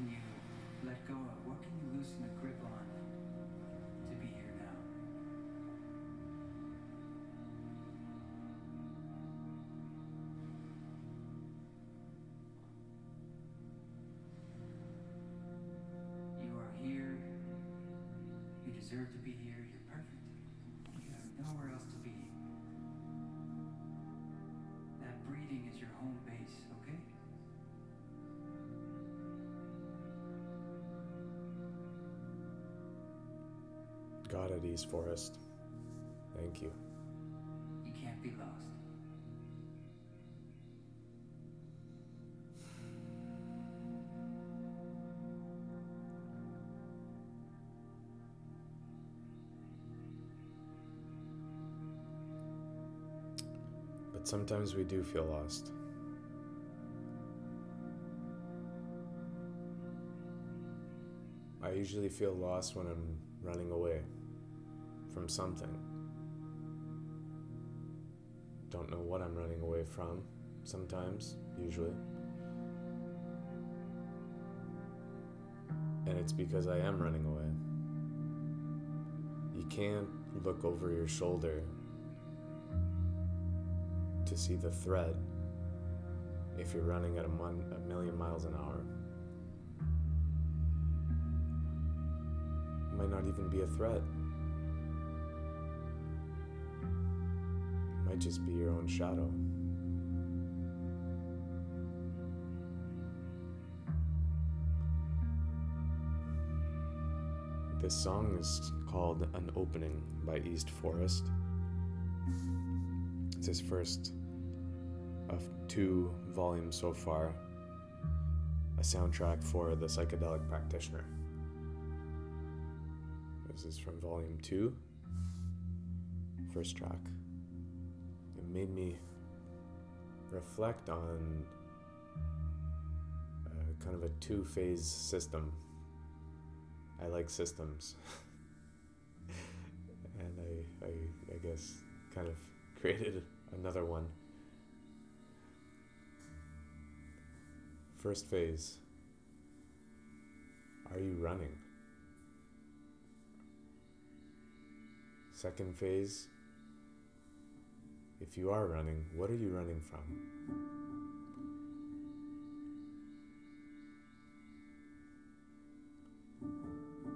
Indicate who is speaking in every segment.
Speaker 1: can you let go of? What can you loosen a grip on to be here now? You are here. You deserve to be here. You're perfect. You have nowhere else to be. That breathing is your home base, okay?
Speaker 2: God at East Forest, thank you.
Speaker 1: You can't be lost.
Speaker 2: But sometimes we do feel lost. I usually feel lost when I'm running away from something. Don't know what I'm running away from, sometimes, usually. And it's because I am running away. You can't look over your shoulder to see the threat if you're running at a, mon- a million miles an hour. Might not even be a threat. Might just be your own shadow. This song is called An Opening by East Forest. It's his first of two volumes so far, a soundtrack for the psychedelic practitioner. This is from volume two, first track. It made me reflect on uh, kind of a two phase system. I like systems. and I, I, I guess kind of created another one. First phase Are you running? Second phase If you are running, what are you running from?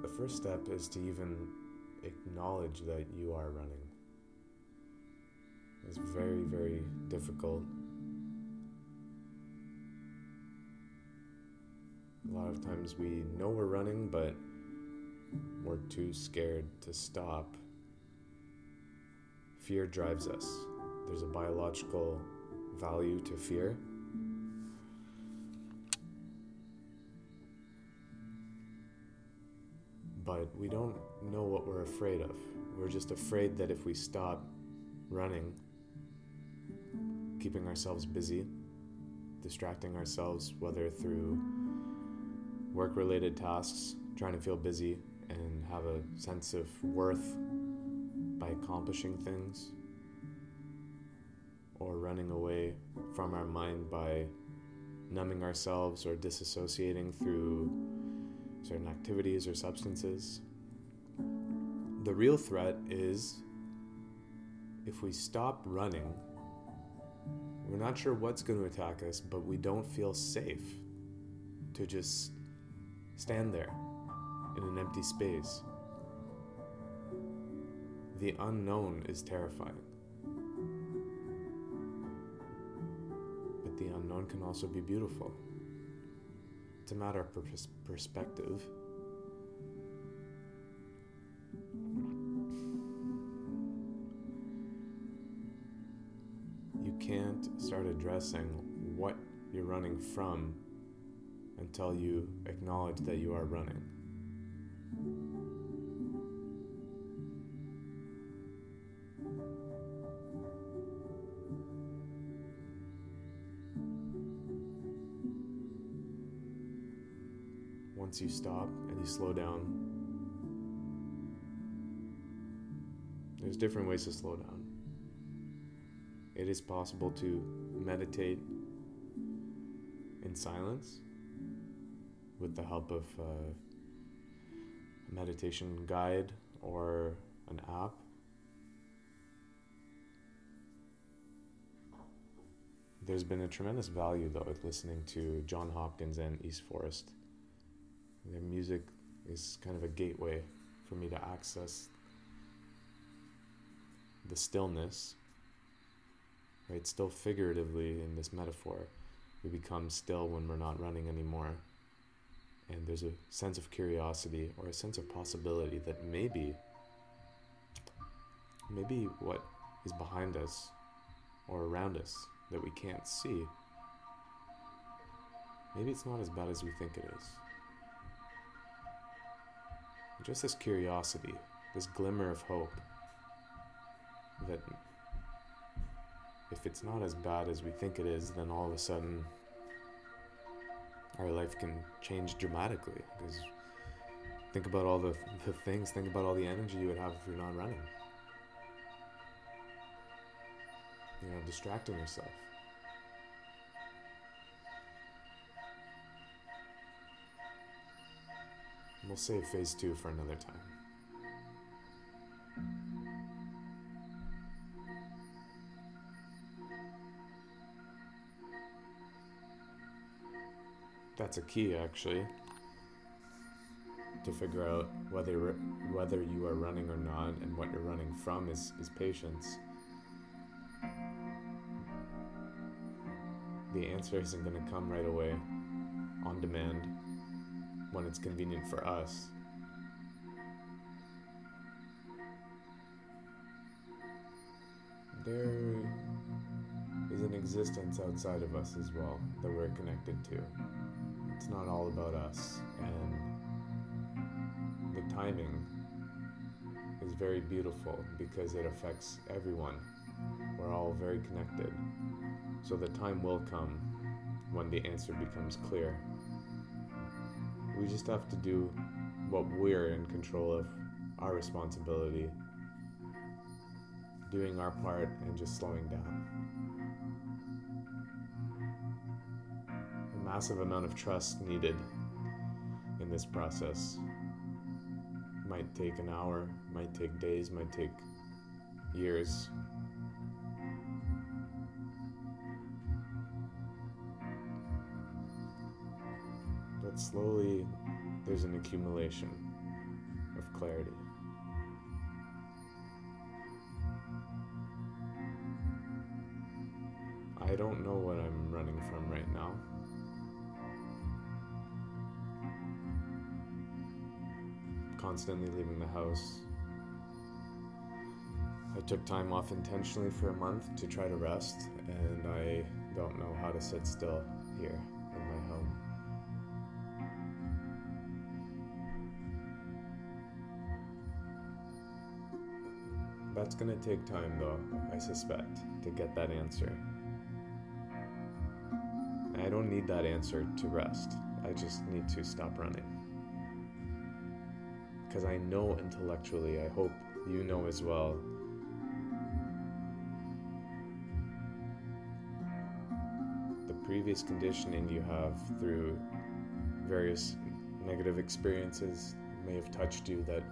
Speaker 2: The first step is to even acknowledge that you are running. It's very, very difficult. A lot of times we know we're running, but we're too scared to stop. Fear drives us. There's a biological value to fear. But we don't know what we're afraid of. We're just afraid that if we stop running, keeping ourselves busy, distracting ourselves, whether through work related tasks, trying to feel busy and have a sense of worth by accomplishing things, or running away from our mind by numbing ourselves or disassociating through certain activities or substances. The real threat is if we stop running, we're not sure what's going to attack us, but we don't feel safe to just stand there in an empty space. The unknown is terrifying. But the unknown can also be beautiful. It's a matter of pers- perspective. You can't start addressing what you're running from until you acknowledge that you are running. Once you stop and you slow down, there's different ways to slow down. It is possible to meditate in silence with the help of uh, a meditation guide or an app. There's been a tremendous value, though, with listening to Jon Hopkins and East Forest. Their music is kind of a gateway for me to access the stillness, right? Still figuratively in this metaphor, we become still when we're not running anymore. And there's a sense of curiosity or a sense of possibility that maybe, maybe what is behind us or around us that we can't see, maybe it's not as bad as we think it is. Just this curiosity, this glimmer of hope that if it's not as bad as we think it is, then all of a sudden our life can change dramatically. Because think about all the, the things, think about all the energy you would have if you're not running. You know, distracting yourself. We'll save phase two for another time. That's a key, actually, to figure out whether whether you are running or not, and what you're running from is is patience. The answer isn't going to come right away, on demand, when it's convenient for us. There is an existence outside of us as well that we're connected to. It's not all about us, and the timing is very beautiful because it affects everyone. We're all very connected. So the time will come when the answer becomes clear. We just have to do what we're in control of, our responsibility, doing our part and just slowing down. A massive amount of trust needed in this process. Might take an hour, might take days, might take years. But slowly, there's an accumulation of clarity. I don't know what I'm running from right now. Constantly leaving the house. I took time off intentionally for a month to try to rest, and I don't know how to sit still here That's gonna take time, though, I suspect, to get that answer. I don't need that answer to rest. I just need to stop running. Because I know intellectually, I hope you know as well. The previous conditioning you have through various negative experiences may have touched you that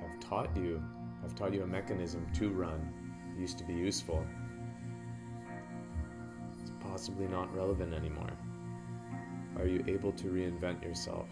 Speaker 2: have taught you, have taught you a mechanism to run, It used to be useful It's possibly not relevant anymore? Are you able to reinvent yourself?